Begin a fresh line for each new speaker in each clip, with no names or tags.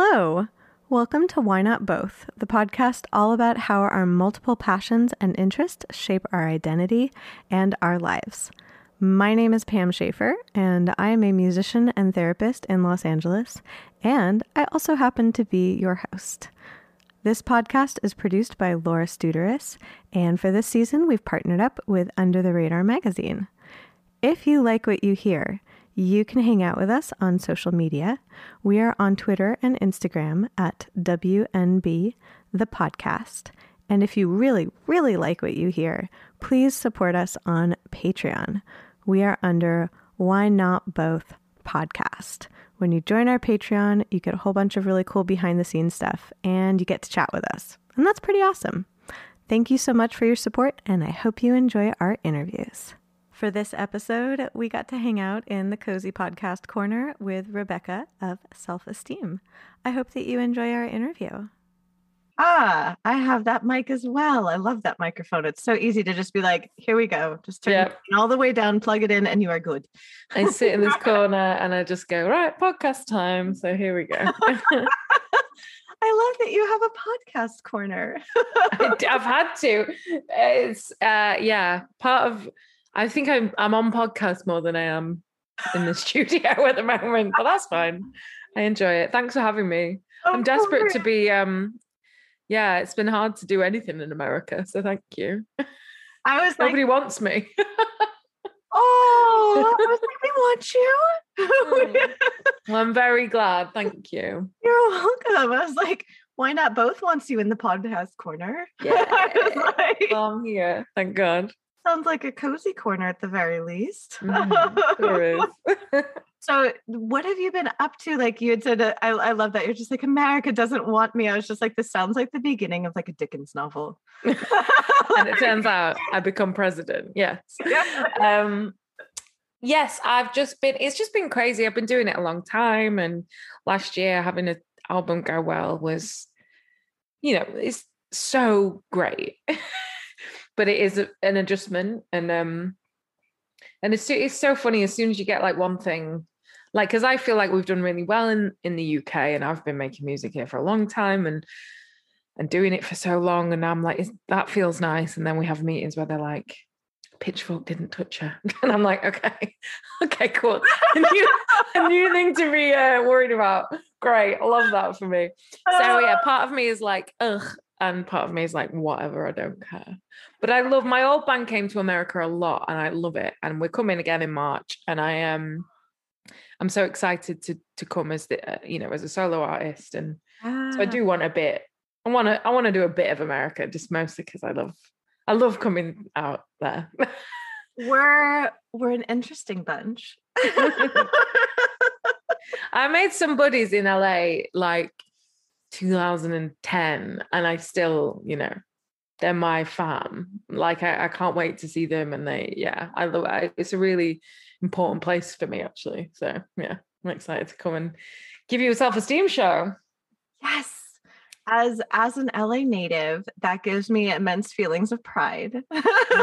Hello. Welcome to Why Not Both, the podcast all about how our multiple passions and interests shape our identity and our lives. My name is Pam Schaefer, and I am a musician and therapist in Los Angeles, and I also happen to be your host. This podcast is produced by Laura Studeris, and for this season, we've partnered up with Under the Radar magazine. If you like what you hear, you can hang out with us on social media. We are on Twitter and Instagram at WNB the podcast. And if you really, really like what you hear, please support us on Patreon. We are under Why Not Both podcast. When you join our Patreon, you get a whole bunch of really cool behind the scenes stuff and you get to chat with us. And that's pretty awesome. Thank you so much for your support, and I hope you enjoy our interviews. For this episode, we got to hang out in the Cozy Podcast Corner with Rebecca of Self Esteem. I hope that you enjoy our interview.
Ah, I have that mic as well. I love that microphone. It's so easy to just be like, here we go. Just turn
Yep.
it all the way down, plug it in, and you are good.
I sit in this corner and I just go, right, podcast time. So here we go.
I love that you have a podcast corner.
I- I've had to. It's uh yeah, part of I think I'm I'm on podcast more than I am in the studio at the moment, but that's fine. I enjoy it. Thanks for having me. I'm desperate to be um yeah, it's been hard to do anything in America, so thank you.
I was like,
Nobody wants me.
oh, I was like, we want you.
Well, I'm very glad. Thank you.
You're welcome. I was like, why not both wants you in the podcast corner? I was
Yeah.
like,
Well, I'm here. Thank God.
Sounds like a cozy corner at the very least.
Is.
So, what have you been up to? Like you had said, uh, I, I love that you're just like America doesn't want me. I was just like, this sounds like the beginning of like a Dickens novel.
and it turns out I become president. Yes. Um yes, I've just been it's just been crazy. I've been doing it a long time and last year having an album go well was you know, it's so great. but it is an adjustment and um and it's it's so funny as soon as you get like one thing like because I feel like we've done really well in in the UK and I've been making music here for a long time and and doing it for so long and I'm like that feels nice and then we have meetings where they're like pitchfork didn't touch her and I'm like okay okay cool. A new, a new thing to be uh, worried about. Great I love that for me. So yeah part of me is like ugh and part of me is like whatever I don't care but I love my old band came to America a lot and I love it and we're coming again in March and I am I'm so excited to to come as the uh, you know as a solo artist and so I do want a bit. I want to. I want to do a bit of America, just mostly because I love. I love coming out there.
We're we're an interesting bunch.
I made some buddies in LA like 2010, and I still, you know, they're my fam. Like I, I can't wait to see them, and they, yeah, I love. I, it's a really important place for me, actually. So yeah, I'm excited to come and give you a self esteem show.
yes. As as an LA native, that gives me immense feelings of pride.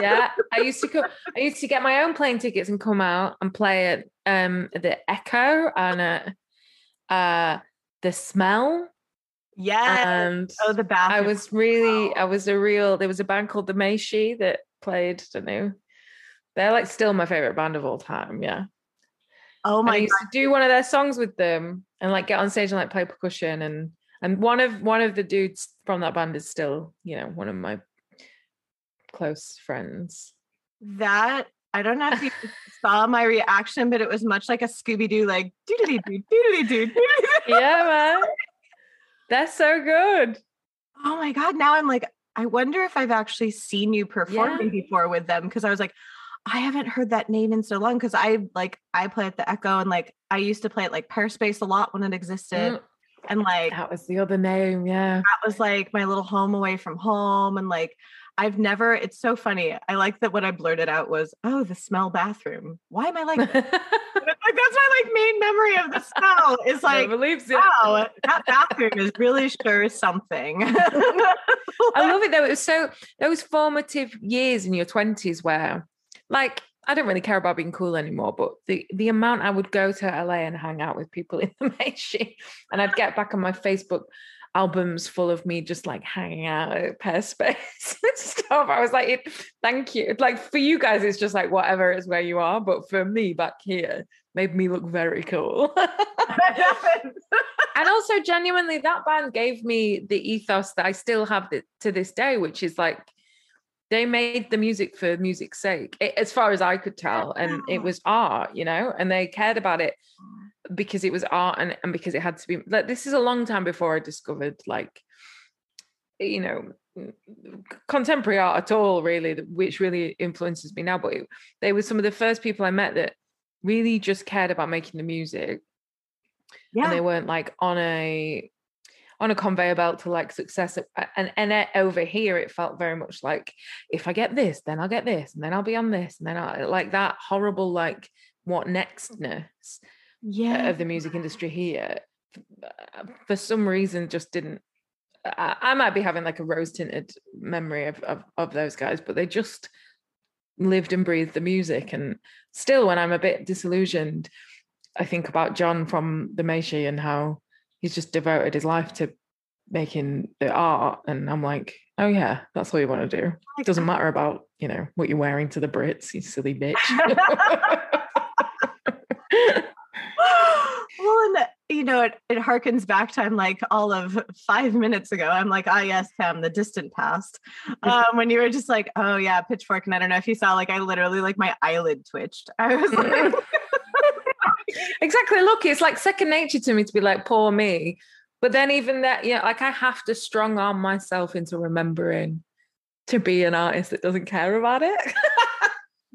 yeah i used to come i used to get my own plane tickets and come out and play at um the echo and at uh the smell
Yes.
and
oh, the
i was really i was a real there was a band called the Mae Shi that played I don't know they're like still my favorite band of all time yeah
oh
And i
my
used to do one of their songs with them and like get on stage and like play percussion and and one of one of the dudes from that band is still you know one of my close friends
that I don't know if you saw my reaction, but it was much like a Scooby Doo, like doodly doo, doodly doo, doodly doo.
yeah, man. That's so good.
Oh my god! Now I'm like, I wonder if I've actually seen you performing before with them because I was like, I haven't heard that name in so long because I like I play at the Echo and like I used to play at like Pehrspace a lot when it existed,
Mm,
and like
that was the other name. Yeah.
that was like my little home away from home and like I've never it's so funny. I like that what I blurted out was, oh, the smell bathroom. Why am I like, like that's my like main memory of the smell It's like
believes it.
wow, that bathroom is really sure something.
I love it though. It was so those formative years in your twenties where, like, I don't really care about being cool anymore, but the the amount I would go to LA and hang out with people in the Mae Shi, and I'd get back on my Facebook albums full of me just like hanging out at Pehrspace and stuff. I was like, it, thank you. Like for you guys, it's just like whatever is where you are, but for me back here, made me look very cool. and also, genuinely, that band gave me the ethos that I still have to this day, which is like they made the music for music's sake, as far as I could tell, and it was art, you know, and they cared about it because it was art and, and because it had to be like this is a long time before I discovered like you know mm, contemporary art at all really which really influences me now but it, they were some of the first people I met that really just cared about making the music. Yeah and they weren't like on a on a conveyor belt to like success and and uh, over here it felt very much like if i get this then i'll get this and then i'll be on this and then i like that horrible like what nextness yeah. of the music industry here uh, for some reason just didn't I, I might be having like a rose tinted memory of, of of those guys but they just lived and breathed the music and still when i'm a bit disillusioned i think about john from the Mae Shi and how he's just devoted his life to making the art and i'm like oh yeah that's all you want to do it doesn't matter about you know what you're wearing to the brits you silly bitch
well, and you know, it, it harkens back to I'm like all of five minutes ago. I'm like, ah, yes, Pam, the distant past. Um, when you were just like, oh yeah, pitchfork. And I don't know if you saw, like, I literally like my eyelid twitched. I was like,
exactly. Look, it's like second nature to me to be like, poor me. But then even that, yeah, like I have to strong arm myself into remembering to be an artist that doesn't care about it.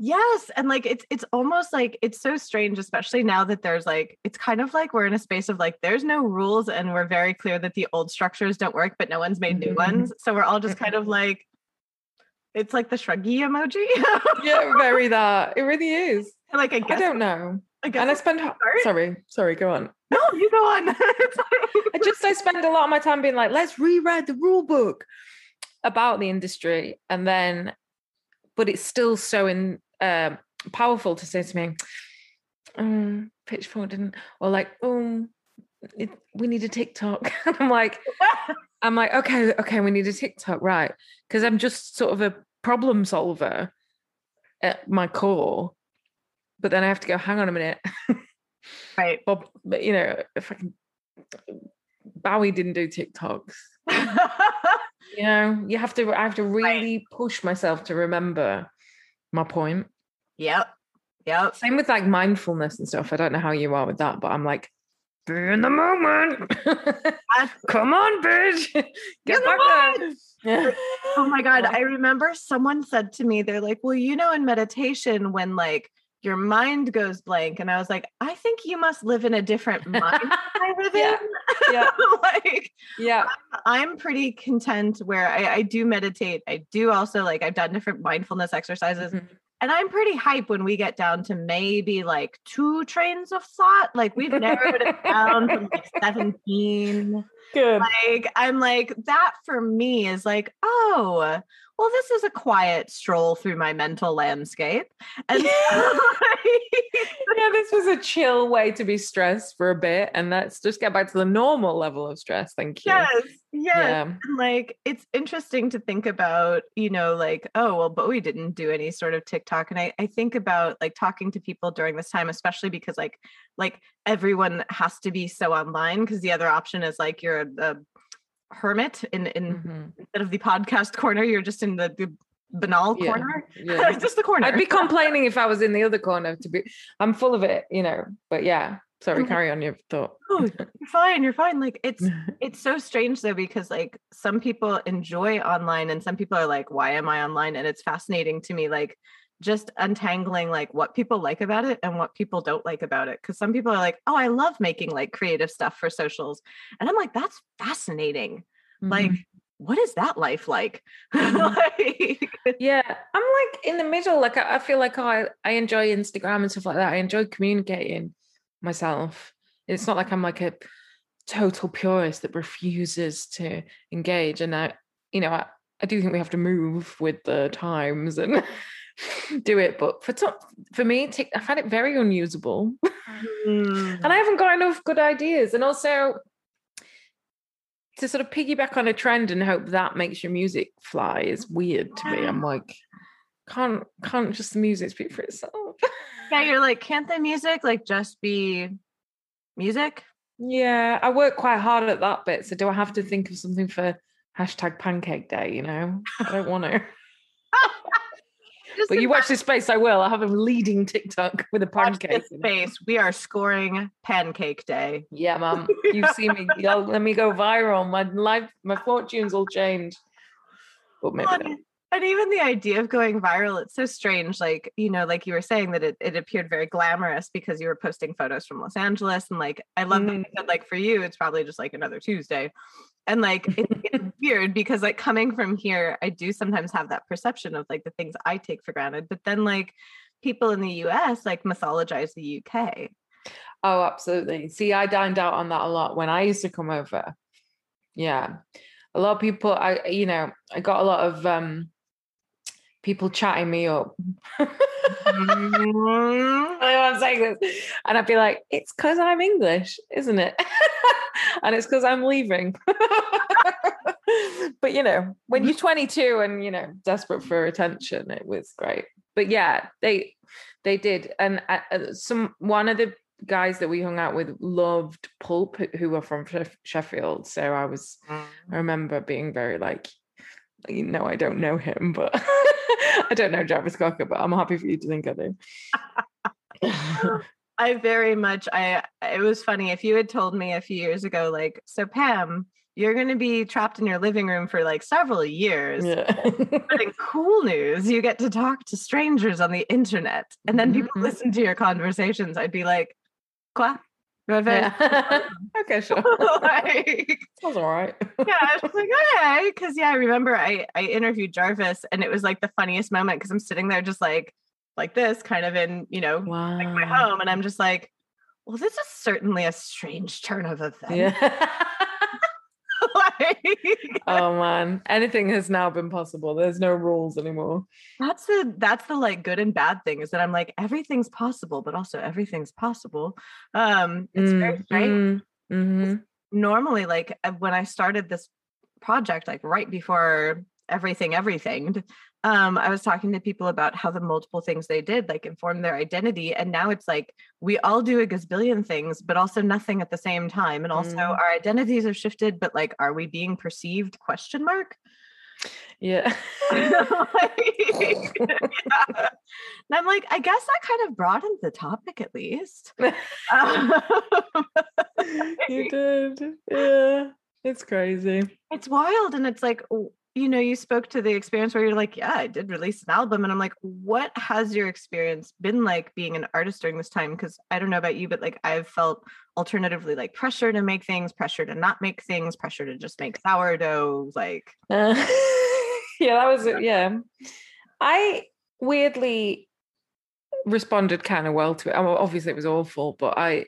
Yes, and like it's it's almost like it's so strange especially now that there's like it's kind of like we're in a space of like there's no rules and we're very clear that the old structures don't work but no one's made new mm-hmm. ones. So we're all just kind of like it's like the shruggy emoji.
yeah, very that. It really is.
like I guess
I don't know. I guess and I spend sorry, sorry, go on.
No, you go on.
I just I spend a lot of my time being like, let's rewrite the rule book about the industry and then but it's still so in um, powerful to say to me, um, Pitchfork didn't, or like, oh, it, we need a TikTok. And I'm like, I'm like, okay, okay, we need a TikTok, right? Because I'm just sort of a problem solver at my core. But then I have to go, hang on a minute.
right.
Bob, but you know, if I can, Bowie didn't do TikToks. you know, you have to, I have to really right. push myself to remember my point.
Yep. Yep.
Same with like mindfulness and stuff. I don't know how you are with that, but I'm like, be in the moment. Come on, bitch. Get back
there. oh my God. I remember someone said to me, they're like, well, you know, in meditation, when like your mind goes blank. And I was like, I think you must live in a different mind yeah. yeah. like,
yeah.
I'm pretty content where I, I, do meditate. I do also like, I've done different mindfulness exercises. Mm-hmm. And I'm pretty hype when we get down to maybe like two trains of thought. Like we've narrowed it down from like 17.
Good.
Like I'm like, that for me is like, oh, well, this is a quiet stroll through my mental landscape. And yeah,
this was a chill way to be stressed for a bit. And let's just get back to the normal level of stress. Thank you.
Yes. Yes. Yeah. And like it's interesting to think about, you know, like, oh, well, but we didn't do any sort of TikTok. And I, I think about like talking to people during this time, especially because like like everyone has to be so online because the other option is like you're a, a hermit in in mm-hmm. instead of the podcast corner you're just in the, the banal yeah. corner yeah. just the corner
i'd be complaining if i was in the other corner to be i'm full of it you know but yeah sorry carry on your thought
oh, you're fine you're fine like it's it's so strange though because like some people enjoy online and some people are like why am i online and it's fascinating to me like just untangling like what people like about it and what people don't like about it because some people are like oh i love making like creative stuff for socials and i'm like that's fascinating mm-hmm. like what is that life like?
Mm-hmm. like yeah i'm like in the middle like i, I feel like I, I enjoy instagram and stuff like that i enjoy communicating myself it's not like i'm like a total purist that refuses to engage and i you know I, I do think we have to move with the times and do it. But for top, for me, I find it very unusable, mm. and I haven't got enough good ideas. And also, to sort of piggyback on a trend and hope that makes your music fly is weird to me. I'm like, can't can't just the music speak for itself?
yeah, you're like, can't the music like just be music?
Yeah, I work quite hard at that bit. So do I have to think of something for hashtag pancake day? You know, I don't want to. but you watch this space, I will. I have a leading TikTok with a pancake.
space. We are scoring pancake day.
Yeah, mom. You see me. You'll, let me go viral. My life, my fortunes will change. But maybe not
and even the idea of going viral it's so strange like you know like you were saying that it, it appeared very glamorous because you were posting photos from los angeles and like i love mm. that like for you it's probably just like another tuesday and like it, it's weird because like coming from here i do sometimes have that perception of like the things i take for granted but then like people in the us like mythologize the uk
oh absolutely. See i dined out on that a lot when i used to come over. Yeah. A lot of people i you know i got a lot of um people chatting me up. mm-hmm. I'm saying this. And I'd be like, it's because I'm English, isn't it? and it's because I'm leaving. but you know, when you're 22 and you know, desperate for attention, it was great. But yeah, they they did. And uh, uh some one of the guys that we hung out with loved pulp who were from Sheffield. So I was mm. I remember being very like you know, I don't know him, but I don't know Jarvis Cocker, but I'm happy for you to think I do.
I very much I it was funny if you had told me a few years ago, like, so Pam, you're gonna be trapped in your living room for like several years. Yeah. but in cool news, you get to talk to strangers on the internet. And then people mm-hmm. listen to your conversations. I'd be like,
Yeah. okay, sure. like, Sounds all right.
yeah, I was like, okay. Cause yeah, I remember I I interviewed Jarvis and it was like the funniest moment because I'm sitting there just like like this, kind of in, you know, wow. like my home. And I'm just like, well, this is certainly a strange turn of events. Yeah.
like, oh man, anything has now been possible. There's no rules anymore.
That's the that's the like good and bad thing is that I'm like everything's possible, but also everything's possible. Um, it's mm, very strange. Mm, mm-hmm. Normally, like uh, when I started this project, like right before everything, everything, um, I was talking to people about how the multiple things they did like informed their identity. And now it's like we all do a gazillion things, but also nothing at the same time. And also mm. our identities have shifted, but like, are we being perceived? Question mark.
Yeah.
like, yeah. And I'm like, I guess that kind of broadened the topic at least.
you did. Yeah. It's crazy.
It's wild. And it's like, you know, you spoke to the experience where you're like, yeah, I did release an album. And I'm like, what has your experience been like being an artist during this time? Because I don't know about you, but like I've felt alternatively like pressure to make things, pressure to not make things, pressure to just make sourdough. Like, uh,
yeah, that was it. Yeah. I weirdly responded kind of well to it. obviously, it was awful, but I,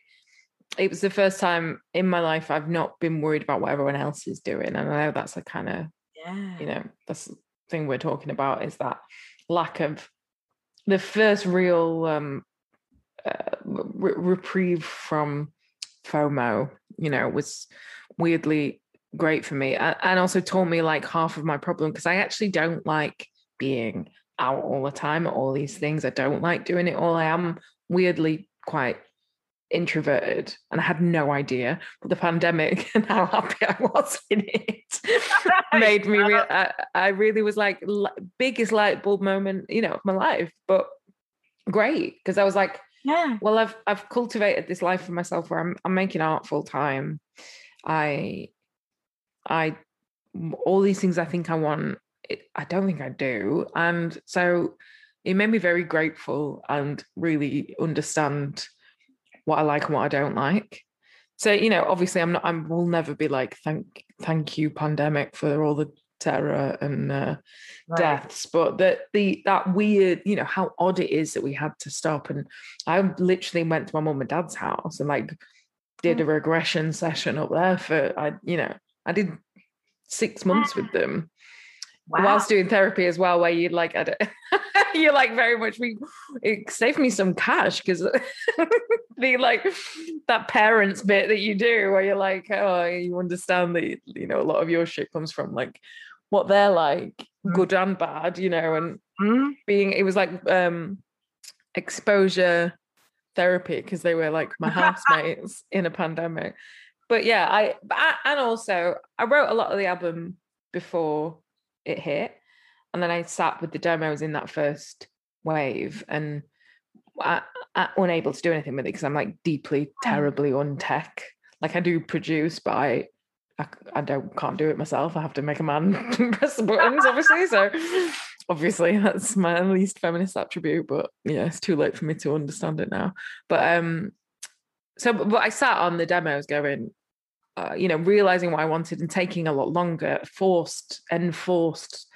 it was the first time in my life I've not been worried about what everyone else is doing. And I know that's a kind of yeah. you know the thing we're talking about is that lack of the first real um uh, re- reprieve from FOMO, you know, was weirdly great for me and also taught me like half of my problem because I actually don't like being out all the time at all these things. I don't like doing it all. I am weirdly quite introverted and I had no idea. But the pandemic and how happy I was in it made me real. I, I, really was like biggest light bulb moment, you know, of my life. But great because I was like, yeah. Well, I've I've cultivated this life for myself where I'm I'm making art full time. I I all these things I think I want. It, I don't think I do, and so it made me very grateful and really understand what I like and what I don't like. So, you know, obviously I'm not I will never be like thank thank you pandemic for all the terror and uh, right. deaths but that the that weird you know how odd it is that we had to stop and i literally went to my mum and dad's house and like did a mm. regression session up there for i you know i did six months with them wow. whilst doing therapy as well, where you like, I don't, you're like very much, we, it saved me some cash because the like that parents bit that you do where you're like, oh, you understand that, you know, a lot of your shit comes from like what they're like, mm. good and bad, you know, and mm. being, it was like um exposure therapy because they were like my housemates in a pandemic. But yeah, I, I and also I wrote a lot of the album before it hit, and then I sat with the demos in that first wave, and I, I unable to do anything with it because I'm like deeply, terribly on tech. Like I do produce, but I, I, I don't can't do it myself. I have to make a man press the buttons, obviously. So obviously that's my least feminist attribute but yeah it's too late for me to understand it now but um so but i sat on the demos going uh, you know realizing what i wanted and taking a lot longer forced enforced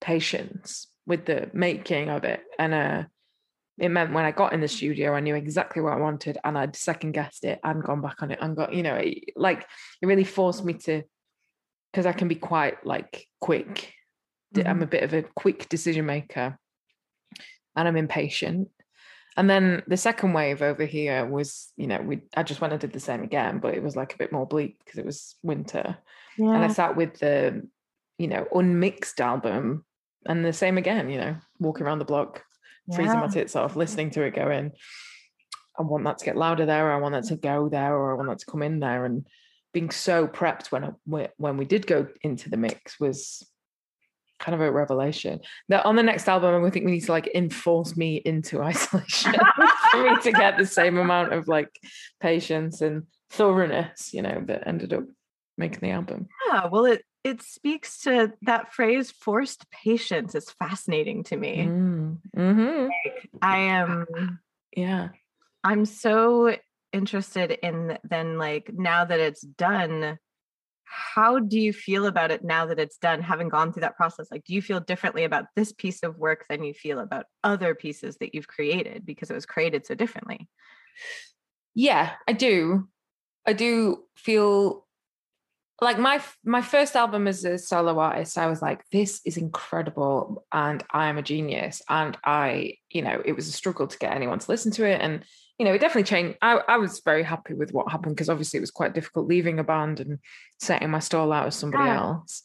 patience with the making of it and uh it meant when I got in the studio, I knew exactly what I wanted, and I'd second guessed it and gone back on it and got, you know, it, like it really forced me to, because I can be quite like quick mm-hmm. I'm a bit of a quick decision maker and I'm impatient. And then the second wave over here was, you know, we I just went and did the same again, but it was like a bit more bleak because it was winter. Yeah. And I sat with the, you know, unmixed album and the same again, you know, walking around the block, yeah. freezing my tits off, listening to it going, I want that to get louder there, or I want that to go there, or I want that to come in there. And being so prepped when I, when we did go into the mix was kind of a revelation. That on the next album, I think we need to like enforce me into isolation for me to get the same amount of like patience and thoroughness, you know, that ended up making the album.
Yeah, well, it it speaks to that phrase forced patience is fascinating to me. Mm. hmm like, i am
yeah.
I'm so interested in then like now that it's done how do you feel about it now that it's done having gone through that process? Like do you feel differently about this piece of work than you feel about other pieces that you've created because it was created so differently?
Yeah i do. I do feel like my my first album as a solo artist i was like this is incredible and i am a genius and i you know it was a struggle to get anyone to listen to it and you know, it definitely changed. I, I was very happy with what happened because obviously it was quite difficult leaving a band and setting my stall out as somebody yeah. else.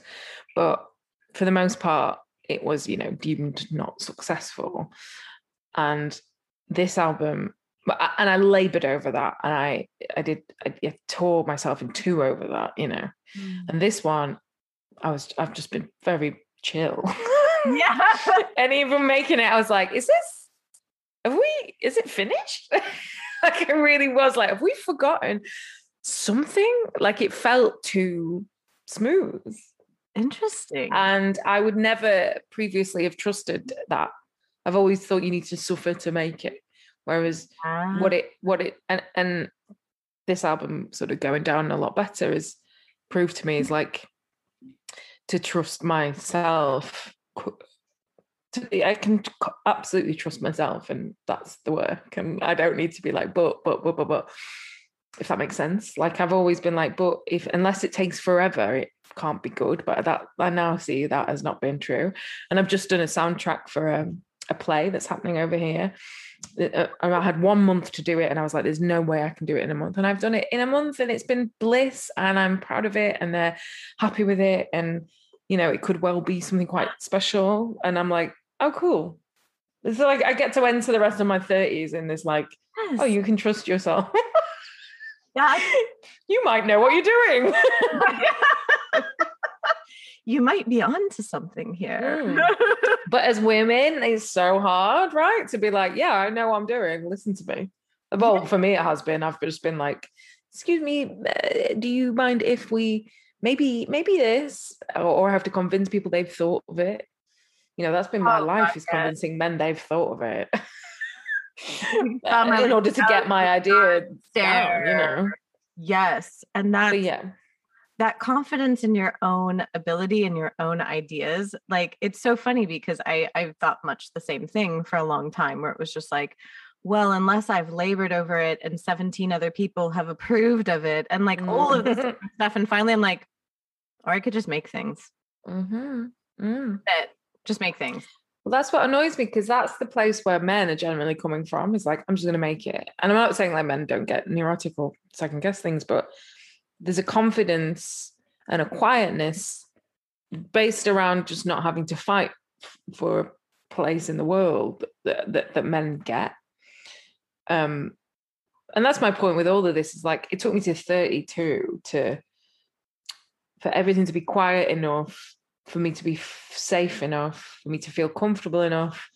But for the most part, it was, you know, deemed not successful. And this album, and I labored over that, and I, I did, I, I tore myself in two over that, you know. Mm. And this one, I was, I've just been very chill.
Yeah.
and even making it, I was like, is this have we, is it finished? like it really was like, have we forgotten something? Like it felt too smooth.
Interesting.
And I would never previously have trusted that. I've always thought you need to suffer to make it. Whereas ah. what it, what it, and, and this album sort of going down a lot better is proved to me is like to trust myself I can absolutely trust myself, and that's the work. And I don't need to be like, but, but, but, but, but. If that makes sense. Like I've always been like, but if unless it takes forever, it can't be good. But that I now see that has not been true. And I've just done a soundtrack for a, a play that's happening over here. Uh, I had one month to do it, and I was like, "There's no way I can do it in a month." And I've done it in a month, and it's been bliss, and I'm proud of it, and they're happy with it, and you know, it could well be something quite special. And I'm like, oh, cool. So like I get to enter the rest of my 30s in this like, yes. oh, you can trust yourself.
yeah.
You might know what you're doing.
you might be onto something here. Mm.
but as women, it's so hard, right? To be like, yeah, I know what I'm doing. Listen to me. Well, for me, it has been. I've just been like, excuse me, uh, do you mind if we maybe maybe this, or, or have to convince people they've thought of it? You know, that's been my oh, life is convincing men they've thought of it. in order to get my idea down, you know.
Yes. And that
yeah.
That confidence in your own ability and your own ideas, like it's so funny because I I've thought much the same thing for a long time where it was just like, well, unless I've labored over it and 17 other people have approved of it and like all of this stuff. And finally I'm like, or I could just make things.
Mm-hmm Mm.
just make things.
Well, that's what annoys me because that's the place where men are generally coming from. Is like, I'm just going to make it. And I'm not saying like men don't get neurotic or second guess things, but there's a confidence and a quietness based around just not having to fight for a place in the world that, that, that men get. Um, and that's my point with all of this is like, it took me to 32 to, for everything to be quiet enough for me to be f- safe enough, for me to feel comfortable enough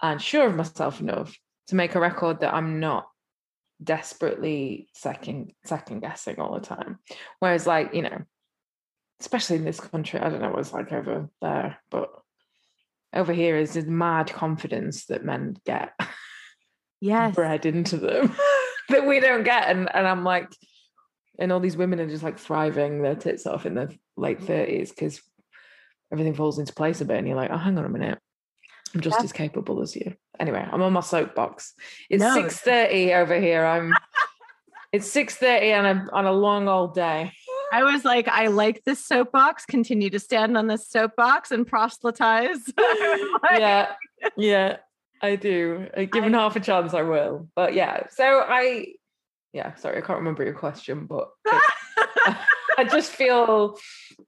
and sure of myself enough to make a record that I'm not desperately second second guessing all the time. Whereas like, you know, especially in this country, I don't know what it's like over there, but over here is this mad confidence that men get
Yes.
bred into them that we don't get. And and I'm like, and all these women are just like thriving their tits off in their late 30s because everything falls into place a bit. And you're like, oh, hang on a minute. I'm just
That's-
as capable as you. Anyway, I'm on my soapbox. It's
No.
6:30 over here. I'm it's 6:30 on a on a long old day.
I was like, I like this soapbox. Continue to stand on this soapbox and proselytize. Like,
yeah, yeah, I do. Uh, Given half a chance, I will. But yeah, so I, yeah, sorry, I can't remember your question, but I just feel,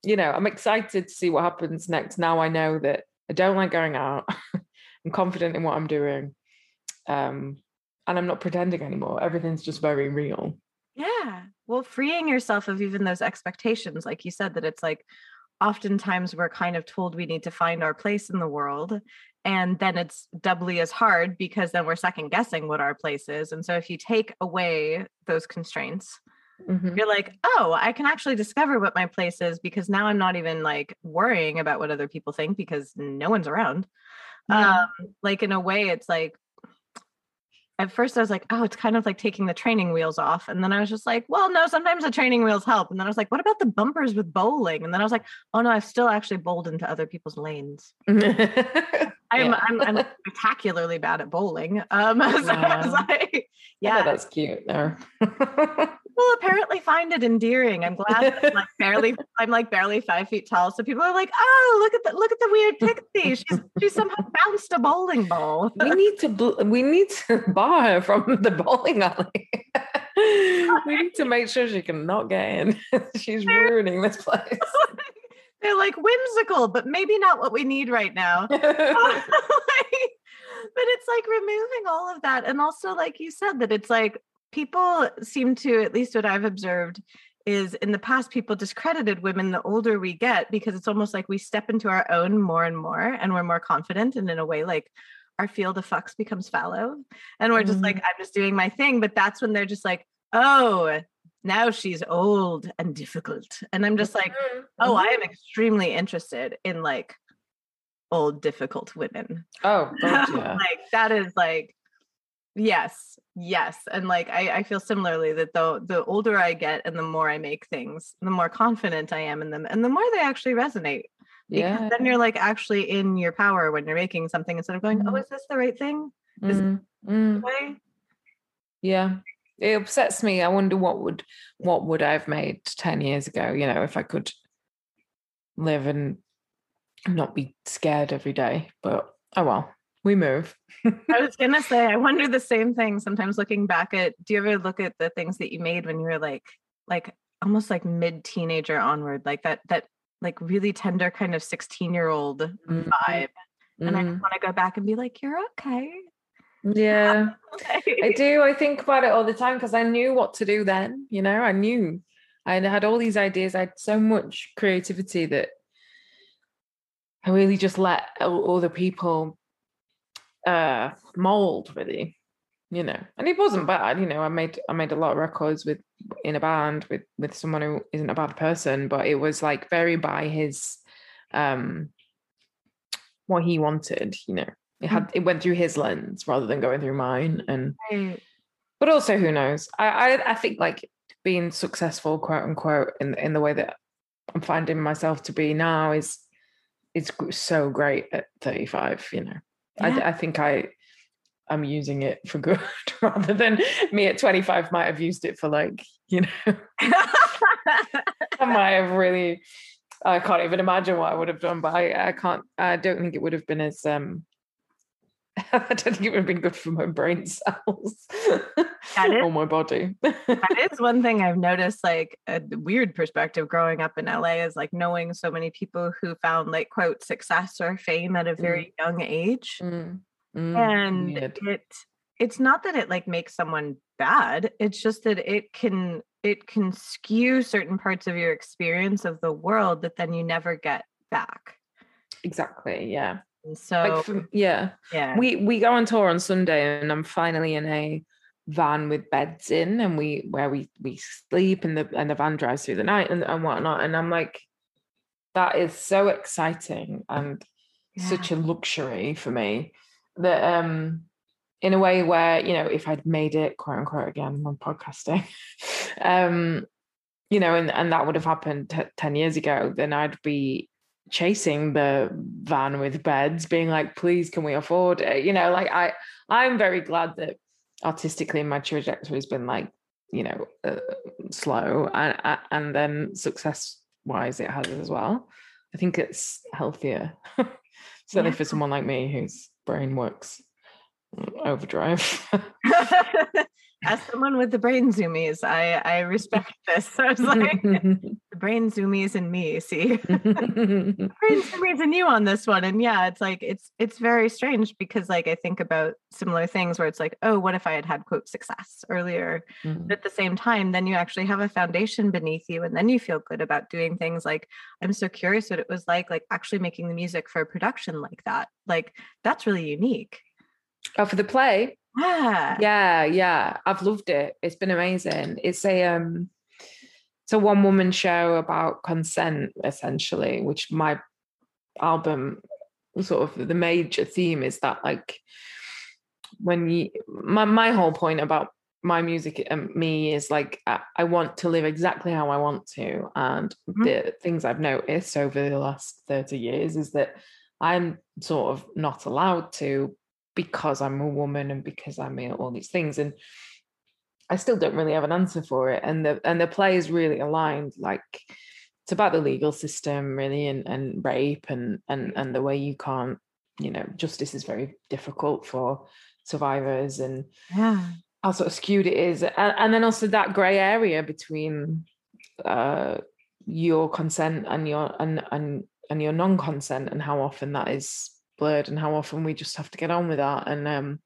you know, I'm excited to see what happens next. Now I know that I don't like going out. I'm confident in what I'm doing, um, and I'm not pretending anymore. Everything's just very real.
Yeah. Well, freeing yourself of even those expectations, like you said, that it's like oftentimes we're kind of told we need to find our place in the world. And then it's doubly as hard because then we're second guessing what our place is. And so if you take away those constraints,
Mhm.
you're like, oh, I can actually discover what my place is because now I'm not even like worrying about what other people think because no one's around.
Yeah.
Um, like in a way, it's like at first I was like, oh, it's kind of like taking the training wheels off. And then I was just like, well, no, sometimes the training wheels help. And then I was like, what about the bumpers with bowling? And then I was like, oh no, I've still actually bowled into other people's lanes. I'm
Yeah.
I'm, I'm spectacularly bad at bowling. Um so I was like,
yeah,
yeah,
that's cute there.
people apparently find it endearing. I'm glad that I'm like barely I'm like barely five feet tall. So people are like, oh, look at the look at the weird pixie. She's she somehow bounced a bowling ball.
we need to bl- we need to bar her from the bowling alley. we need to make sure she can not get in. She's ruining this place.
They're like whimsical, but maybe not what we need right now. But it's like removing all of that. And also, like you said, that it's like people seem to, at least what I've observed, is in the past, people discredited women the older we get because it's almost like we step into our own more and more and we're more confident. And in a way, like our field of fucks becomes fallow. And we're just like, mm-hmm. I'm just doing my thing. But that's when they're just like, oh, now she's old and difficult. And I'm just like, mm-hmm. oh, I am mm-hmm. extremely interested in like old, difficult women.
oh
like that is like yes yes and like I, I feel similarly that though the older i get and the more i make things the more confident i am in them and the more they actually resonate because
yeah.
then you're like actually in your power when you're making something instead of going oh
Mhm.
is this the right thing is-
Mm, mm.
way
Yeah. It upsets me. I wonder what would what would I have made 10 years ago, you know, if I could live and not be scared every day. But oh well, we move.
i was gonna say i wonder the same thing sometimes looking back at do you ever look at the things that you made when you were like like almost like mid teenager onward like that that like really tender kind of 16 year old
Mm,
vibe and I
mm.
just want to go back and be like, "You're okay."
Yeah. I do. I think about it all the time because I knew what to do then. You know, I knew I had all these ideas. I had so much creativity that I really just let other people uh mold really you know? And it wasn't bad you know i made i made a lot of records with in a band with with someone who isn't a bad person but it was like very by his um what he wanted you know? It had it went through his lens rather than going through mine and
Right.
but also who knows? I, I i think like being successful quote unquote in in the way that i'm finding myself to be now is is so great at 35 you know
Yeah.
I, I think i i'm using it for good rather than me at 25 might have used it for like you know i might have really I can't even imagine what I would have done, but I, I can't. I don't think it would have been as um I don't think it would have been good for my brain cells or my body.
that is one thing I've noticed, like a weird perspective growing up in LA is like knowing so many people who found like quote success or fame at a very mm. young age. Mm. Mm. And Weird. it it's not that it like makes someone bad. It's just that it can it can skew certain parts of your experience of the world that then you never get back.
Exactly. Yeah.
And so like
for, yeah,
yeah.
We we go on tour on Sunday, and I'm finally in a van with beds in, and we where we we sleep, and the and the van drives through the night and and whatnot. And I'm like, that is so exciting and yeah. such a luxury for me that um in a way where you know if I'd made it quote unquote again on podcasting, um you know, and and that would have happened t- ten years ago, then I'd be chasing the van with beds being like please can we afford it? You know like i i'm very glad that artistically my trajectory has been like you know uh, slow and and then success wise it has as well. I think it's healthier certainly yeah. for someone like me whose brain works overdrive
as someone with the brain zoomies, I I respect this. So I was like, the brain zoomies and me. See, brain zoomies and you on this one. And yeah, it's like it's it's very strange because like I think about similar things where it's like, oh, what if I had had quote success earlier? Mm-hmm. But at the same time, then you actually have a foundation beneath you, and then you feel good about doing things like I'm so curious what it was like, like actually making the music for a production like that. Like that's really unique.
Oh, for the play.
Yeah.
Yeah, yeah. I've loved it. It's been amazing. It's a um it's a one woman show about consent essentially, which my album sort of the major theme is that like when you my my whole point about my music and me is like I, I want to live exactly how I want to and mm-hmm. the things I've noticed over the last 30 years is that I'm sort of not allowed to because I'm a woman and because I'm you know, all these things. And I still don't really have an answer for it. And the and the play is really aligned, like it's about the legal system, really, and, and rape and and and the way you can't, you know, justice is very difficult for survivors and
yeah.
how sort of skewed it is. And, and then also that grey area between uh your consent and your and and and your non-consent and how often that is blurred and how often we just have to get on with that. And um,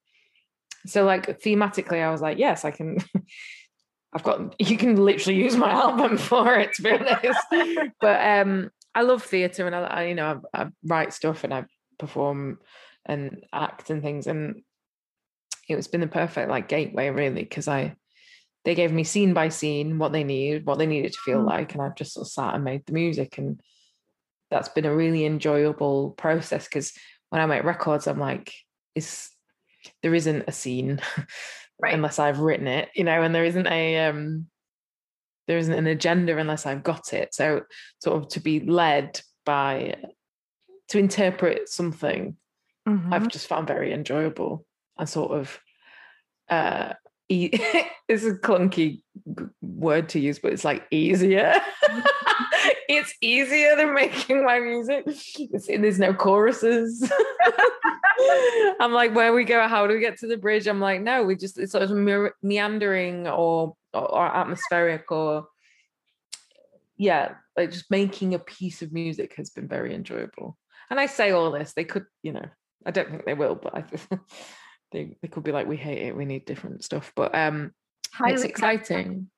so like thematically, I was like, yes, I can. I've got you can literally use my album for it to be honest. but um, I love theatre and I, I you know I, I, write stuff and I perform and act and things and it's been the perfect like gateway really because I they gave me scene by scene what they needed what they needed to feel mm. like and I've just sort of sat and made the music and that's been a really enjoyable process because when I make records, I'm like, is there isn't a scene right. unless I've written it, you know, and there isn't a um there isn't an agenda unless I've got it. So sort of to be led by to interpret something, mm-hmm. I've just found very enjoyable and sort of uh it's a clunky word to use, but it's like easier. it's easier than making my music. It's, there's no choruses. I'm like, where we go? How do we get to the bridge? I'm like, no, we just it's sort of meandering or, or, or atmospheric or yeah, like just making a piece of music has been very enjoyable. And I say all this, they could, you know, I don't think they will, but I, they they could be like, we hate it, we need different stuff. But um, Highly it's exciting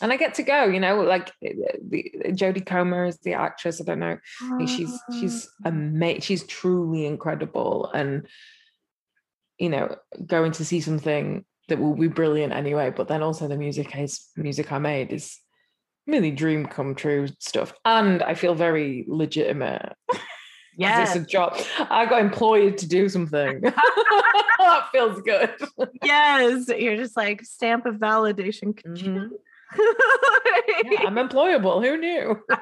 and I get to go, you know, like eh, eh, the, Jodie Comer is the actress. I don't know. She's she's ah. amazing. She's truly incredible, and you know, going to see something that will be brilliant anyway. But then also the music is music I made is really dream come true stuff, and I feel very legitimate.
Yes,
it's a job. I got employed to do something. that feels good.
yes, you're just like stamp of validation. Mm-hmm
yeah, I'm employable. Who knew?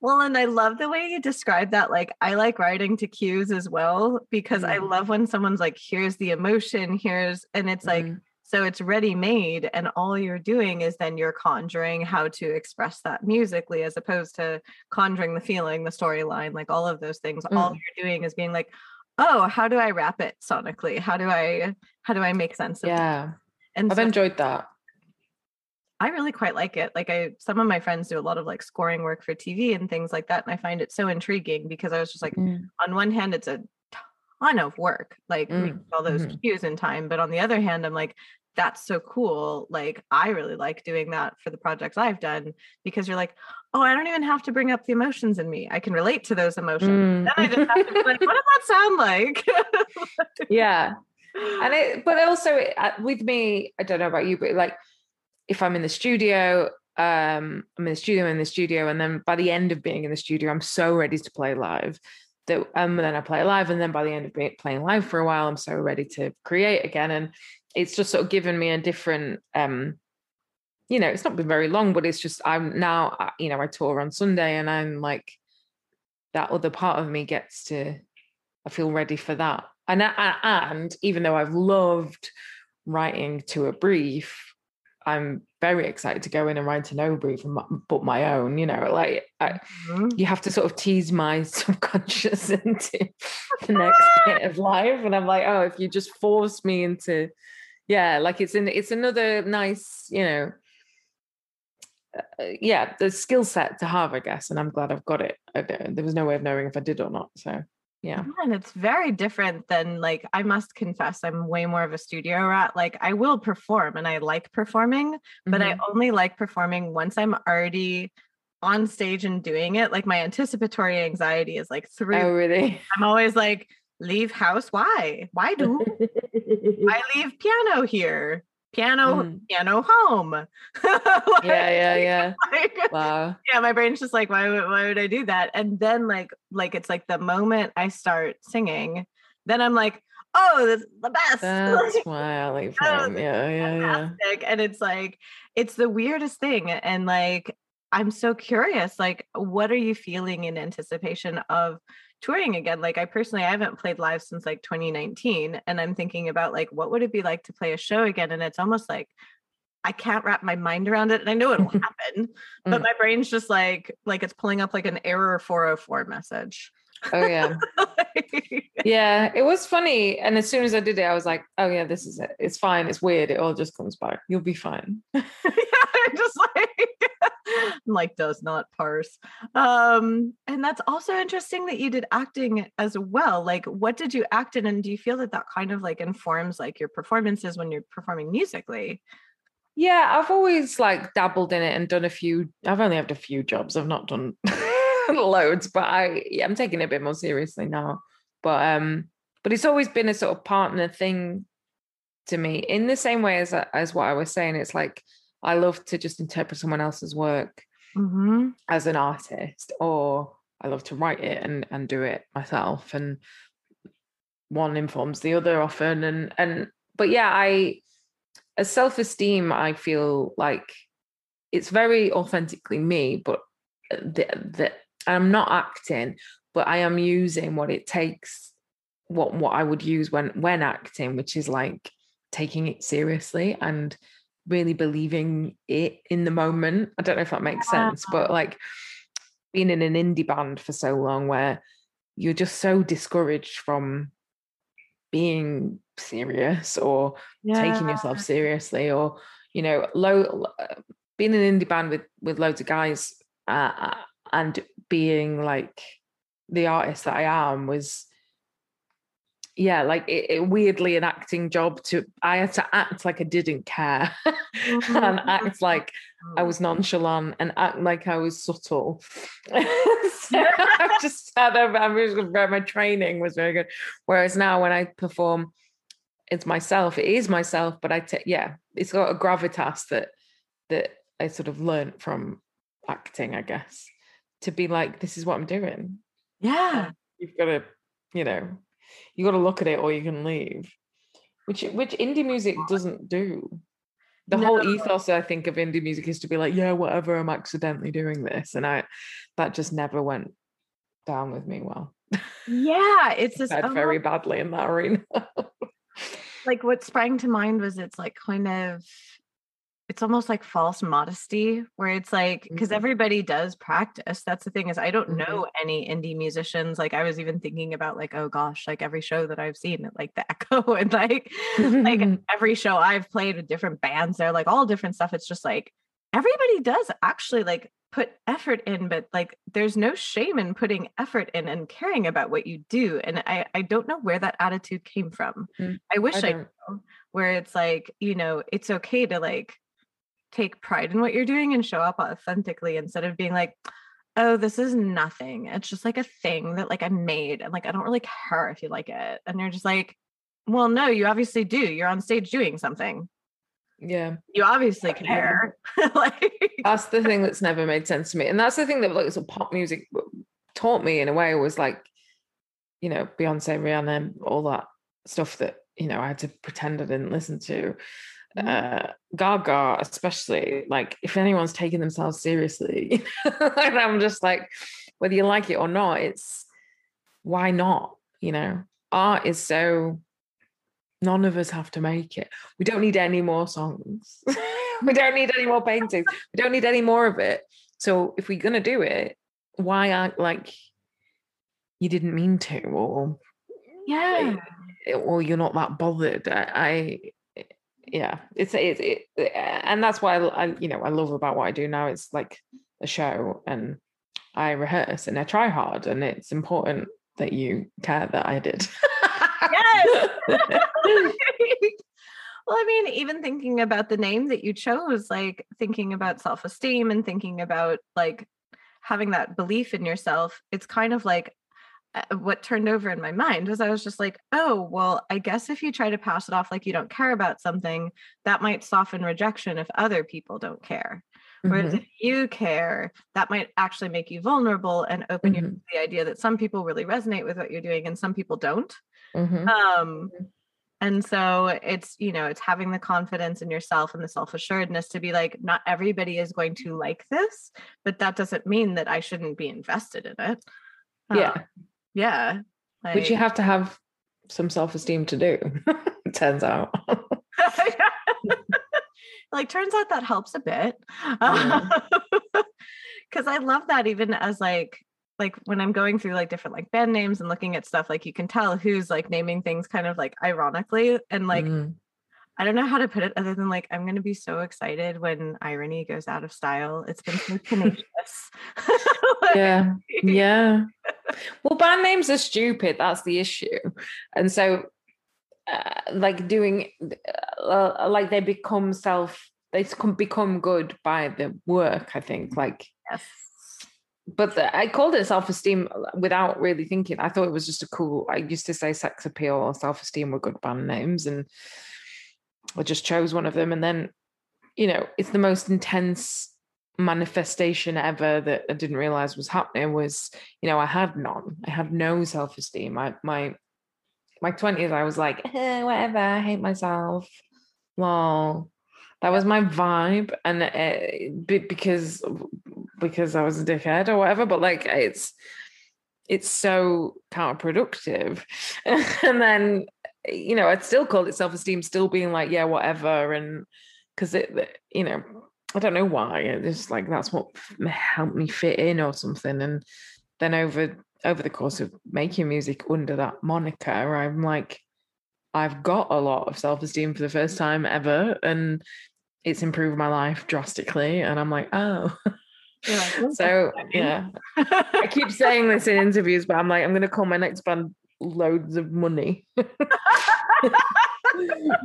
well, and I love the way you describe that. Like, I like writing to cues as well because mm. I love when someone's like, here's the emotion, here's, and it's like, mm. So it's ready made, and all you're doing is then you're conjuring how to express that musically, as opposed to conjuring the feeling, the storyline, like all of those things. Mm. All you're doing is being like, oh, how do I wrap it sonically? How do I how do I make sense
of yeah. That? And I've so, enjoyed that.
I really quite like it. Like I some of my friends do a lot of like scoring work for TV and things like that. And I find it so intriguing because I was just like, mm. on one hand, it's a ton of work, like mm. all those mm-hmm. cues in time. But on the other hand, I'm like, that's so cool. Like I really like doing that for the projects I've done because you're like, oh, I don't even have to bring up the emotions in me. I can relate to those emotions. Mm. Then I just have to be like, what does that sound like?
yeah. And it, but also uh, with me, I don't know about you, but like if I'm in the studio, um, I'm in the studio, I'm in the studio, and then by the end of being in the studio, I'm so ready to play live that um, and then I play live, and then by the end of being, playing live for a while, I'm so ready to create again, and it's just sort of given me a different um, you know, it's not been very long, but it's just I'm now, uh, you know, I tour on Sunday, and I'm like that other part of me gets to, I feel ready for that, and and even though I've loved writing to a brief I'm very excited to go in and write an no brief and put my own, you know, like I, mm-hmm. you have to sort of tease my subconscious into the next bit of life. And I'm like, oh, if you just force me into, yeah, like it's in, it's another nice, you know, uh, yeah, the skill set to have, I guess. And I'm glad I've got it. There was no way of knowing if I did or not. So yeah.
And it's very different than like i must confess i'm way more of a studio rat like i will perform and i like performing but mm-hmm. i only like performing once i'm already on stage and doing it like my anticipatory anxiety is like through
oh really?
I'm always like leave house? Why? Why do i leave piano here piano mm. piano home. Like,
yeah yeah yeah. like, wow.
yeah my brain's just like why would, why would i do that? And then like like it's like the moment i start singing then i'm like oh this is the best.
That's why i like oh, yeah yeah fantastic.
yeah and it's like it's the weirdest thing. And like i'm so curious like what are you feeling in anticipation of touring again like i personally i haven't played live since like 2019 and i'm thinking about like what would it be like to play a show again and it's almost like i can't wrap my mind around it and i know it'll happen but mm. my brain's just like like it's pulling up like an error 404 message.
Oh yeah. Yeah it was funny and as soon as i did it i was like oh yeah this is it. It's fine. It's weird. It all just comes back. You'll be fine. Yeah
just like like does not parse. Um and that's also interesting that you did acting as well like what did you act in and do you feel that that kind of like informs like your performances when you're performing musically?
Yeah i've always like dabbled in it and done a few i've only had a few jobs i've not done loads but i yeah, i'm taking it a bit more seriously now but um but it's always been a sort of partner thing to me in the same way as as what i was saying it's like I love to just interpret someone else's work mm-hmm. as an artist, or I love to write it and and do it myself. And one informs the other often. And and but yeah, I as self esteem, I feel like it's very authentically me, but that I'm not acting, but I am using what it takes, what what I would use when when acting, which is like taking it seriously and really believing it in the moment. I don't know if that makes sense, but like being in an indie band for so long where you're just so discouraged from being serious or yeah. taking yourself seriously or you know low being an indie band with with loads of guys uh, and being like the artist that I am was yeah, like it, it, weirdly an acting job to I had to act like I didn't care and act oh. like I was oh. nonchalant and act like I was subtle. so I just had a, I was my training was very good. Whereas now when I perform, it's myself. It is myself, but I take yeah, it's got a gravitas that that I sort of learned from acting, I guess, to be like, this is what I'm doing.
Yeah.
You've got to, you know, you got to look at it or you can leave. Which which indie music doesn't do. The no. whole ethos i think of indie music is to be like yeah whatever i'm accidentally doing this and i that just never went down with me well.
Yeah it's just
very badly in that arena.
Like what sprang to mind was it's like kind of it's almost like false modesty where it's like because
Mhm.
everybody does practice that's the thing is i don't
Mhm.
know any indie musicians like i was even thinking about like oh gosh like every show that i've seen like the echo and like like every show i've played with different bands they're like all different stuff it's just like everybody does actually like put effort in but like there's no shame in putting effort in and caring about what you do and i i don't know where that attitude came from
Mm,
i wish
I
I, where it's like you know it's okay to like take pride in what you're doing and show up authentically instead of being like oh this is nothing. It's just like a thing that like i made and like i don't really care if you like it. And you're just like well no you obviously do. You're on stage doing something.
Yeah.
you obviously care. Like
that's the thing that's never made sense to me and that's the thing that like sort of pop music taught me in a way was like you know beyonce rihanna all that stuff that you know i had to pretend i didn't listen to. Uh gaga especially like if anyone's taking themselves seriously and i'm just like whether you like it or not it's why not you know? Art is so none of us have to make it. We don't need any more songs. We don't need any more paintings. We don't need any more of it. So if we're going to do it why act like you didn't mean to or
yeah.
or you're not that bothered. I, I yeah it's it, it and that's why I, I you know i love about what i do now it's like a show and i rehearse and i try hard and it's important that you care that i did
Yes. well, I mean, even thinking about the name that you chose, like thinking about self esteem and thinking about like having that belief in yourself, it's kind of like what turned over in my mind was I was just like, oh, well, I guess if you try to pass it off like you don't care about something, that might soften rejection if other people don't care. Whereas
Mhm,
if you care, that might actually make you vulnerable and open you
mhm,
to the idea that some people really resonate with what you're doing and some people don't
mhm.
um
Mhm.
and so it's you know it's having the confidence in yourself and the self-assuredness to be like not everybody is going to like this but that doesn't mean that i shouldn't be invested in it
yeah
Yeah
which you have to have some self-esteem to do it turns out.
Like turns out that helps a bit. Because i love that even as like like when i'm going through like different like band names and looking at stuff like you can tell who's like naming things kind of like ironically and like
Mm.
I don't know how to put it other than like I'm gonna be so excited when irony goes out of style. It's been so tenacious. Like,
yeah yeah well band names are stupid that's the issue and so uh, like doing uh, like they become self they become become good by the work i think like
yes.
but the, I called it self esteem without really thinking. I thought it was just a cool. I used to say sex appeal or self esteem were good band names, and I just chose one of them. And then, you know, it's the most intense manifestation ever that I didn't realize was happening. Was you know, I had none. I had no self esteem. I my my twenties, I was like, eh, whatever. I hate myself. Lol. That was my vibe, and uh, be- because because I was a dickhead or whatever. But like, it's it's so counterproductive. and then you know, I'd still call it self esteem, still being like, yeah, whatever, and because it, you know, I don't know why. It's just like that's what helped me fit in or something. And then over over the course of making music under that moniker, I'm like, I've got a lot of self esteem for the first time ever, and it's improved my life drastically. And I'm oh.
Like, "Oh,
so yeah, I keep saying this in interviews, but I'm like, I'm going to call my next band loads of money.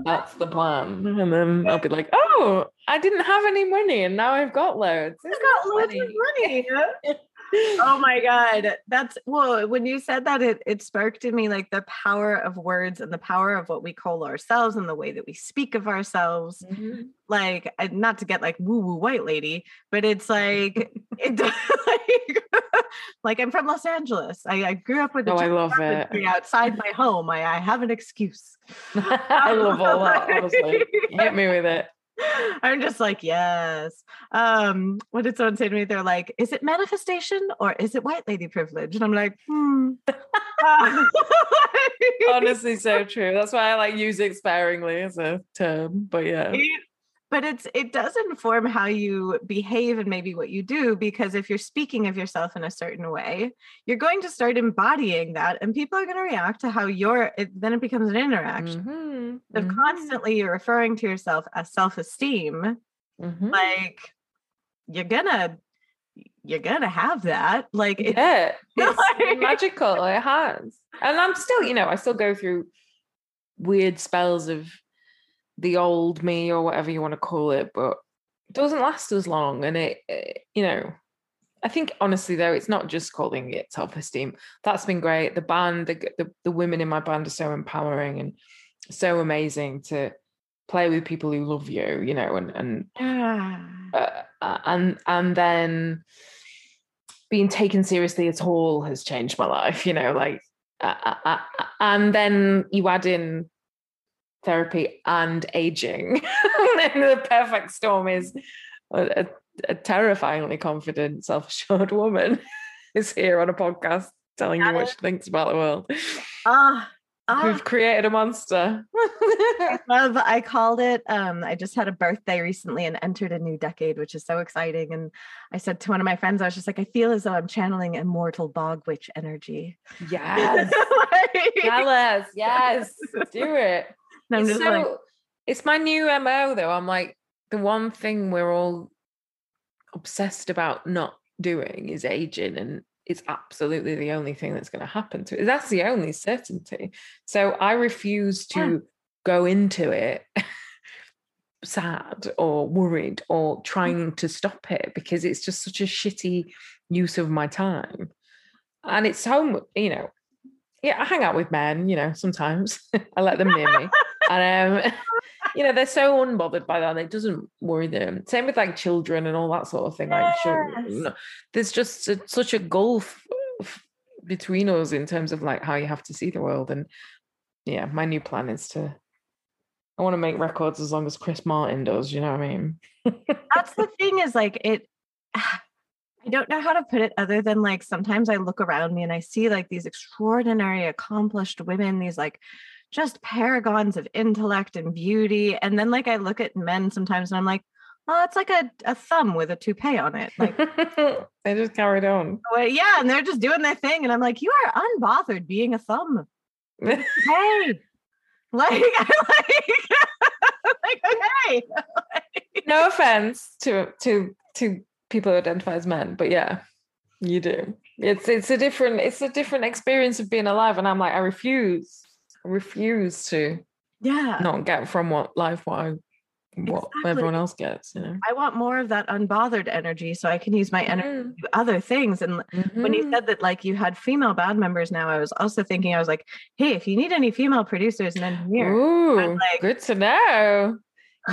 That's the plan. And then I'll be like, oh, I didn't have any money and now I've got loads.
I've got loads of money. oh my god that's well when you said that it it sparked in me like the power of words and the power of what we call ourselves and the way that we speak of ourselves
Mhm.
like not to get like woo woo white lady but it's like it like, like i'm from los angeles i, I grew up with
Oh, I love it.
outside my home I, I have an excuse
I love all that, honestly. Hit me with it.
I'm just like, yes. Um, what did someone say to me? They're like, is it manifestation or is it white lady privilege? And I'm like, hmm.
Honestly, so true. That's why I like use it sparingly as a term. But yeah.
It, but it's it does inform how you behave and maybe what you do because if you're speaking of yourself in a certain way you're going to start embodying that and people are going to react to how you're it, then it becomes an interaction
Mhm,
if
mhm,
constantly you're referring to yourself as self-esteem
mhm.
like you're gonna you're gonna have that like it,
yeah, it's magical. It has, and I'm still, you know, I still go through weird spells of the old me or whatever you want to call it, but it doesn't last as long. And it, it- you know, I think honestly though, it's not just calling it self-esteem. That's been great. The band, the the, the women in my band are so empowering and so amazing to play with people who love you, you know, and and
yeah.
uh, uh, and and then being taken seriously at all has changed my life you know like uh, uh, uh, and then you add in therapy and aging. And the perfect storm is a, a, terrifyingly confident self-assured woman is here on a podcast telling you what she thinks about the world.
Ah, ah.
we've created a monster.
I love I called it um I just had a birthday recently and entered a new decade which is so exciting. And I said to one of my friends I was just like I feel as though I'm channeling immortal bog witch energy.
yes.
Like-
jealous yes. Do it
I'm
it's so
like
it's my new mo though. I'm like the one thing we're all obsessed about not doing is aging and it's absolutely the only thing that's going to happen to it. That's the only certainty. So i refuse to
Yeah.
go into it sad or worried
Mm.
or trying to stop it because it's just such a shitty use of my time. And it's so you know yeah i hang out with men you know sometimes. I let them near me and um you know they're so unbothered by that and it doesn't worry them same with like children and all that sort of thing like children,
Yes.
there's just a, such a gulf between us in terms of like how you have to see the world and yeah my new plan is to i want to make records as long as chris martin does you know what i mean
that's the thing is like it I don't know how to put it other than like sometimes I look around me and I see like these extraordinary accomplished women, these like just paragons of intellect and beauty. And then like I look at men sometimes and I'm like, oh, it's like a, a thumb with a toupee on it. Like,
they just carried on
well, yeah, and they're just doing their thing. And I'm like, you are unbothered being a thumb. Hey. Like, like, like okay.
no offense to to to people who identify as men but yeah you do it's it's a different it's a different experience of being alive and i'm like i refuse refuse to
Yeah.
not get from what life what i what
Exactly.
everyone else gets you know
I want more of that unbothered energy so I can use my energy to other things. And when you
Mhm.
said that like you had female band members now, I was also thinking, I was like, hey, if you need any female producers and engineers,
Ooh,
like-
good to know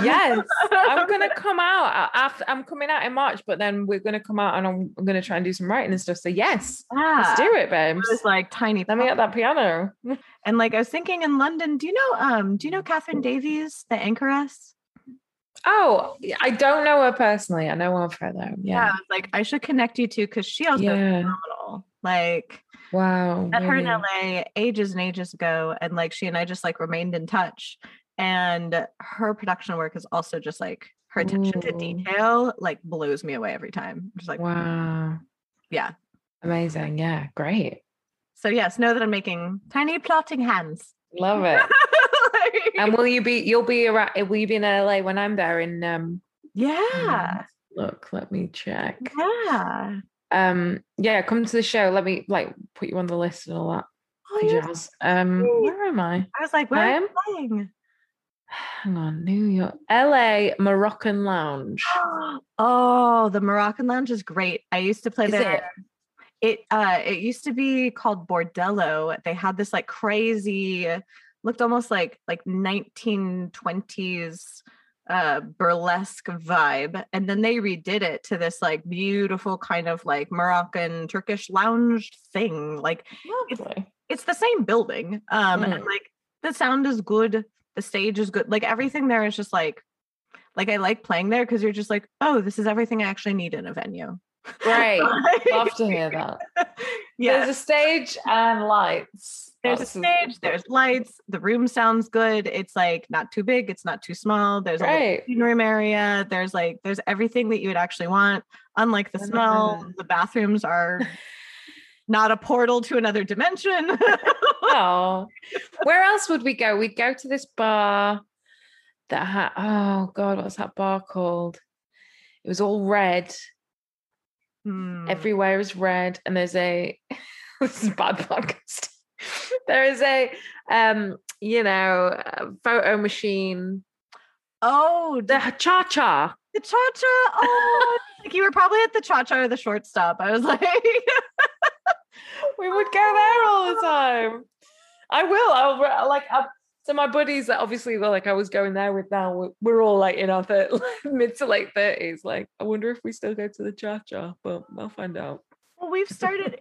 yes i'm gonna come out after i'm coming out in march but then we're gonna come out and i'm, I'm gonna try and do some writing and stuff so yes let's do it
It
babes
was like tiny
let me get that piano
and like I was thinking in London, do you know um do you know Catherine Davies, the anchoress?
Oh, I don't know her personally. I know of her though. Yeah.
was like, I should connect you to because she also
Yeah.
phenomenal. Like
Wow.
met her in. LA ages and ages ago, and like she and I just like remained in touch. And her production work is also just like her attention to detail like blows me away every time. Just like
Wow.
yeah.
Amazing. Yeah. Great.
So yes, know that I'm making tiny plotting hands.
Love it.
Like,
and will you be? You'll be around. Will you be in LA when I'm there? In um.
yeah,
Look. Let me check.
yeah.
Um. Yeah. Come to the show. Let me like put you on the list and all that
Oh,
jazz. Um. Where am I?
I was like, where
am
I am?
Hang on. New York. LA Moroccan Lounge.
oh, the Moroccan Lounge is great. I used to play
Is
there. It uh it used to be called Bordello. They had this like crazy looked almost like like 1920s uh burlesque vibe and then they redid it to this like beautiful kind of like Moroccan Turkish lounge thing. Like
Lovely.
it's the same building um and
Mm.
like the sound is good, the stage is good. Like everything there is just like Like I like playing there because you're just like, oh, this is everything I actually need in a venue.
Great. Love to hear that.
yeah.
There's a stage and lights.
There's a stage, there's lights, the room sounds good. It's like not too big, it's not too small. There's a room area. There's like there's everything that you would actually want. Unlike the smell, the bathrooms are not a portal to another dimension.
Oh, where else would we go? We'd go to this bar that had, oh God, what's that bar called? It was all red.
Hmm.
Everywhere is red. And there's a, this is bad podcast. there is a, um, you know, photo machine,
oh,
the
the,
cha cha.
the cha cha. Oh, like you were probably at the cha cha or the shortstop. I was like,
We would go there all the time. I will. I'll like. i so my buddies that obviously were like I was going there with now. We're, we're all like in our thir- mid to late thirties. Like I wonder if we still go to the cha cha, but I'll find out.
well, we've started.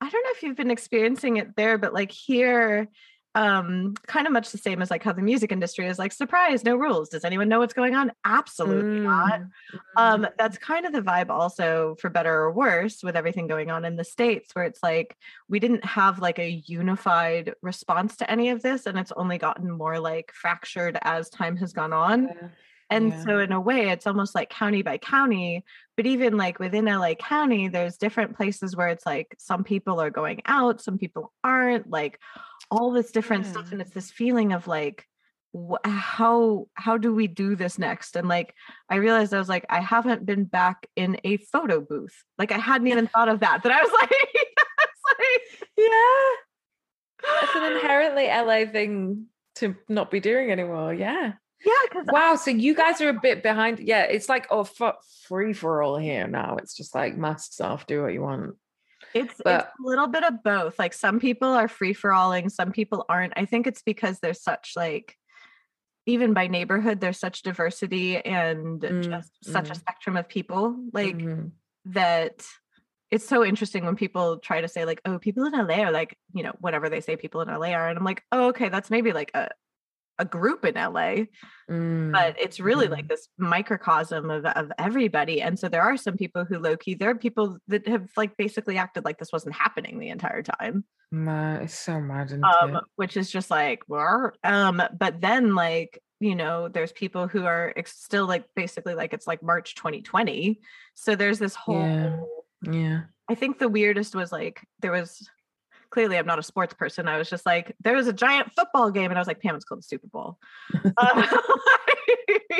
I don't know if you've been experiencing it there, but like here, um, kind of much the same as like how the music industry is like surprise, no rules. Does anyone know what's going on? Absolutely not.
Mm,
um that's kind of the vibe also for better or worse with everything going on in the states where it's like we didn't have like a unified response to any of this and it's only gotten more like fractured as time has gone on
yeah.
and
Yeah.
so in a way it's almost like county by county but even like within LA County there's different places where it's like some people are going out some people aren't like all this different stuff
hmm.
and it's this feeling of like wh- how how do we do this next and like i realized i was like i haven't been back in a photo booth like i hadn't even thought of that that i was like, I was like
yeah. It's an inherently LA thing to not be doing anymore. Yeah.
yeah
Wow. So you guys are a bit behind. Yeah. It's like oh fu- free for all here now. It's just like masks off. Do what you want.
It's, it's a little bit of both. Like some people are free for alling, some people aren't. I think it's because there's such like even by neighborhood, there's such diversity and
Mm,
just such a
mhm.
spectrum of people. Like
Mhm.
that it's so interesting when people try to say like, oh, people in LA are like, you know, whatever they say people in LA are. And I'm like, oh, okay, that's maybe like a a group in LA,
Mm.
but it's really
Mhm.
like this microcosm of, of everybody. And so there are some people who low key, there are people that have like basically acted like this wasn't happening the entire time.
Ma- it's so mad.
Um, which is just like, um, but then like, you know, there's people who are ex- still like basically like it's like March 2020. So there's this whole
Yeah. Yeah.
I think the weirdest was like there was clearly I'm not a sports person. I was just like, there was a giant football game, and I was like, Pam, it's called the Super Bowl. Um,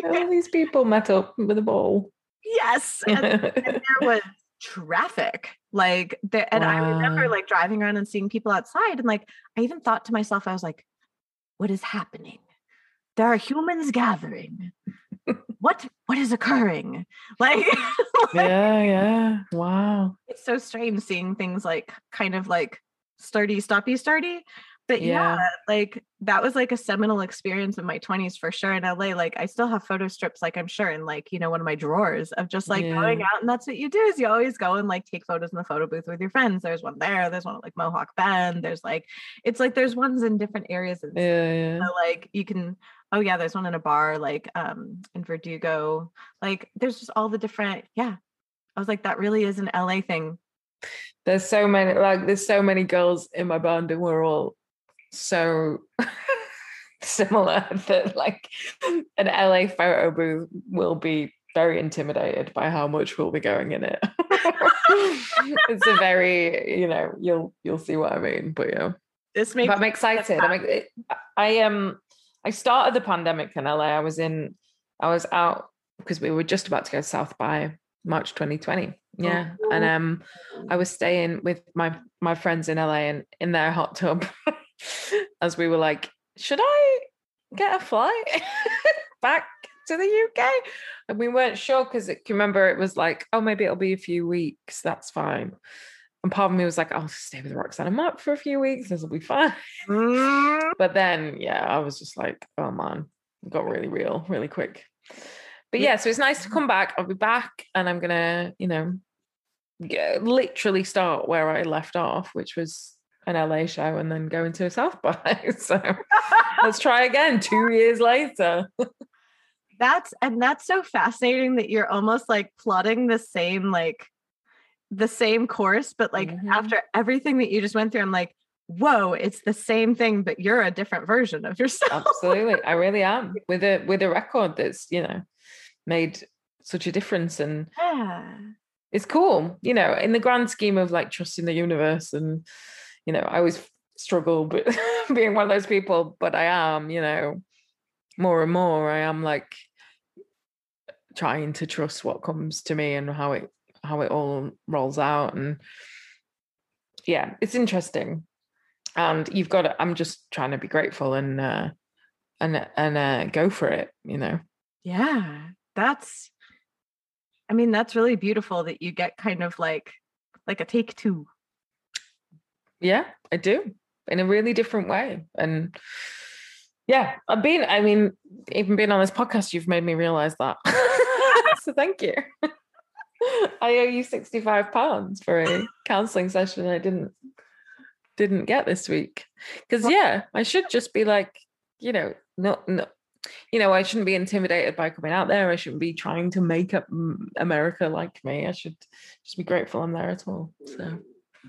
All these people met up with a ball.
yes. And, and there was traffic. Like there, and I remember like driving around and seeing people outside, and like I even thought to myself, I was like, what is happening? There are humans gathering. what what is occurring? Like
yeah. Yeah. Wow.
it's so strange seeing things like kind of like sturdy stoppy sturdy but yeah.
Yeah.
like that was like a seminal experience in my 20s for sure in la like i still have photo strips like i'm sure in like you know one of my drawers of just like going out and that's what you do is you always go and like take photos in the photo booth with your friends there's one there there's one at like mohawk bend there's like it's like there's ones in different areas of
Yeah. Yeah.
so, like you can oh yeah there's one in a bar like um in verdugo like there's just all the different yeah i was like that really is an la thing
There's so many. Like there's so many girls in my band, and we're all so similar that like an LA photo booth will be very intimidated by how much we'll be going in it. it's a very, you know, you'll you'll see what I mean. But yeah,
this makes
but I'm excited. I'm, I um I started the pandemic in LA. I was in, I was out because we were just about to go south by March 2020. Yeah, and um, I was staying with my my friends in LA and in their hot tub as we were like, should I get a flight back to the UK? And we weren't sure because remember it was like, oh, maybe it'll be a few weeks. That's fine. And part of me was like, I'll stay with Roxanne and Mark for a few weeks. This will be fine.
Mm,
But then, yeah, I was just like, oh man, it got really real really quick. But
Yeah.
so it's nice to come back. I'll be back and I'm going to, you know, literally start where I left off, which was an LA show and then go into a South by. So let's try again two years later.
That's and that's so fascinating that you're almost like plotting the same like the same course, but like
Mhm.
after everything that you just went through, I'm like, whoa, it's the same thing, but you're a different version of yourself.
Absolutely. I really am with a with a record that's, you know, made such a difference and
Yeah.
it's cool, you know, in the grand scheme of like trusting the universe and you know, I always struggle but being one of those people, but I am, you know, more and more I am like trying to trust what comes to me and how it how it all rolls out and yeah, it's interesting. And you've got to, I'm just trying to be grateful and uh and and uh go for it, you know.
Yeah. That's I mean, that's really beautiful that you get kind of like like a take two.
Yeah, I do in a really different way. And yeah, I've been, I mean, even being on this podcast, you've made me realize that. so thank you. I owe you 65 pounds for a counseling session I didn't didn't get this week. Because yeah, I should just be like, you know, no, no, you know, I shouldn't be intimidated by coming out there. I shouldn't be trying to make up mm, America like me. I should just be grateful I'm there at all. So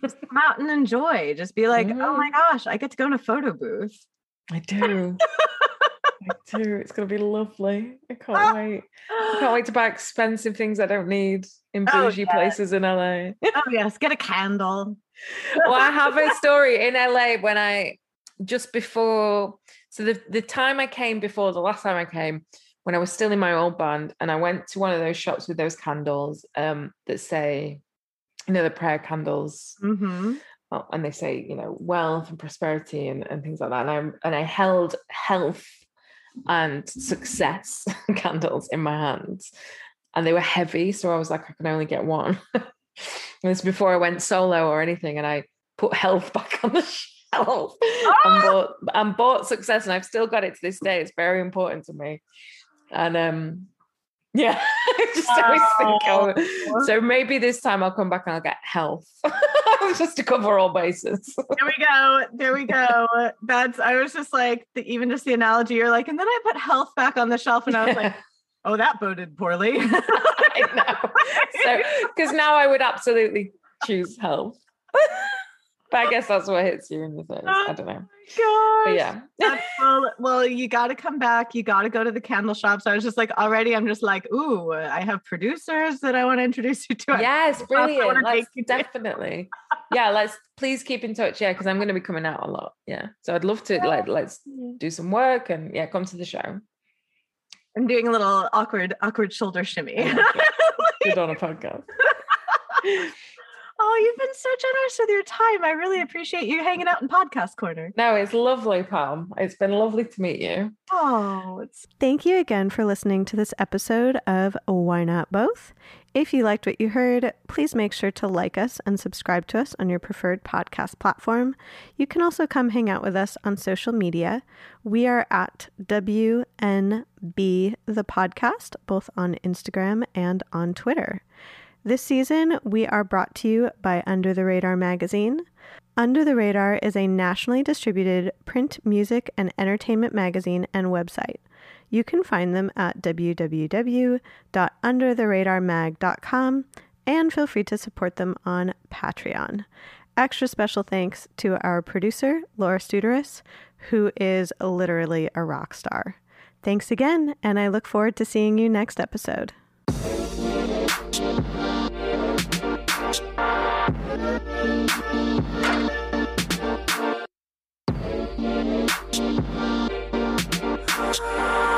Just come out and enjoy. Just be like, oh my gosh, I get to go in a photo booth.
I do. I do. It's gonna be lovely. I can't wait. I can't wait to buy expensive things I don't need in
Oh,
bougie
yes.
places in LA.
oh yes, get a candle.
well, I have a story in LA when I just before so the the time I came before the last time I came when I was still in my old band and I went to one of those shops with those candles um that say you know the prayer candles?
Mm-hmm.
oh, and they say you know wealth and prosperity and, and things like that. And I and I held health and success candles in my hands. And they were heavy so I was like I can only get one. Was before I went solo or anything and I put health back on the shelf and bought and bought success and I've still got it to this day it's very important to me and um yeah I just always think oh, so maybe this time I'll come back and I'll get health just to cover all bases
There we go. There we go. That's I was just like the, even just the analogy. You're like, and then I put health back on the shelf, and I was like, oh, that boded poorly.
I know. So, because now I would absolutely choose health. But I guess that's what hits you in the face. I don't know.
Oh
my gosh.
Yeah. Well, well, you got to come back. You got to go to the candle shop. So I was just like, already, I'm just like, ooh, I have producers that I want to introduce you to.
Yes, brilliant. Let's
you
definitely. Yeah, let's please keep in touch. Yeah, because I'm going to be coming out a lot. Yeah. So I'd love to like let's do some work and yeah, come to the show.
I'm doing a little awkward, awkward shoulder shimmy.
Like Good on a podcast.
Oh, you've been so generous with your time. I really appreciate you hanging out in podcast corner.
No, it's lovely, Pam. It's been lovely to meet you.
Oh, it's
Thank you again for listening to this episode of Why Not Both. If you liked what you heard, please make sure to like us and subscribe to us on your preferred podcast platform. You can also come hang out with us on social media. We are at WNB the podcast, both on Instagram and on Twitter. This season, we are brought to you by Under the Radar magazine. Under the Radar is a nationally distributed print, music, and entertainment magazine and website. You can find them at www.undertheradarmag.com and feel free to support them on Patreon. Extra special thanks to our producer, Laura Studarus, who is literally a rock star. Thanks again, and I look forward to seeing you next episode. podcast.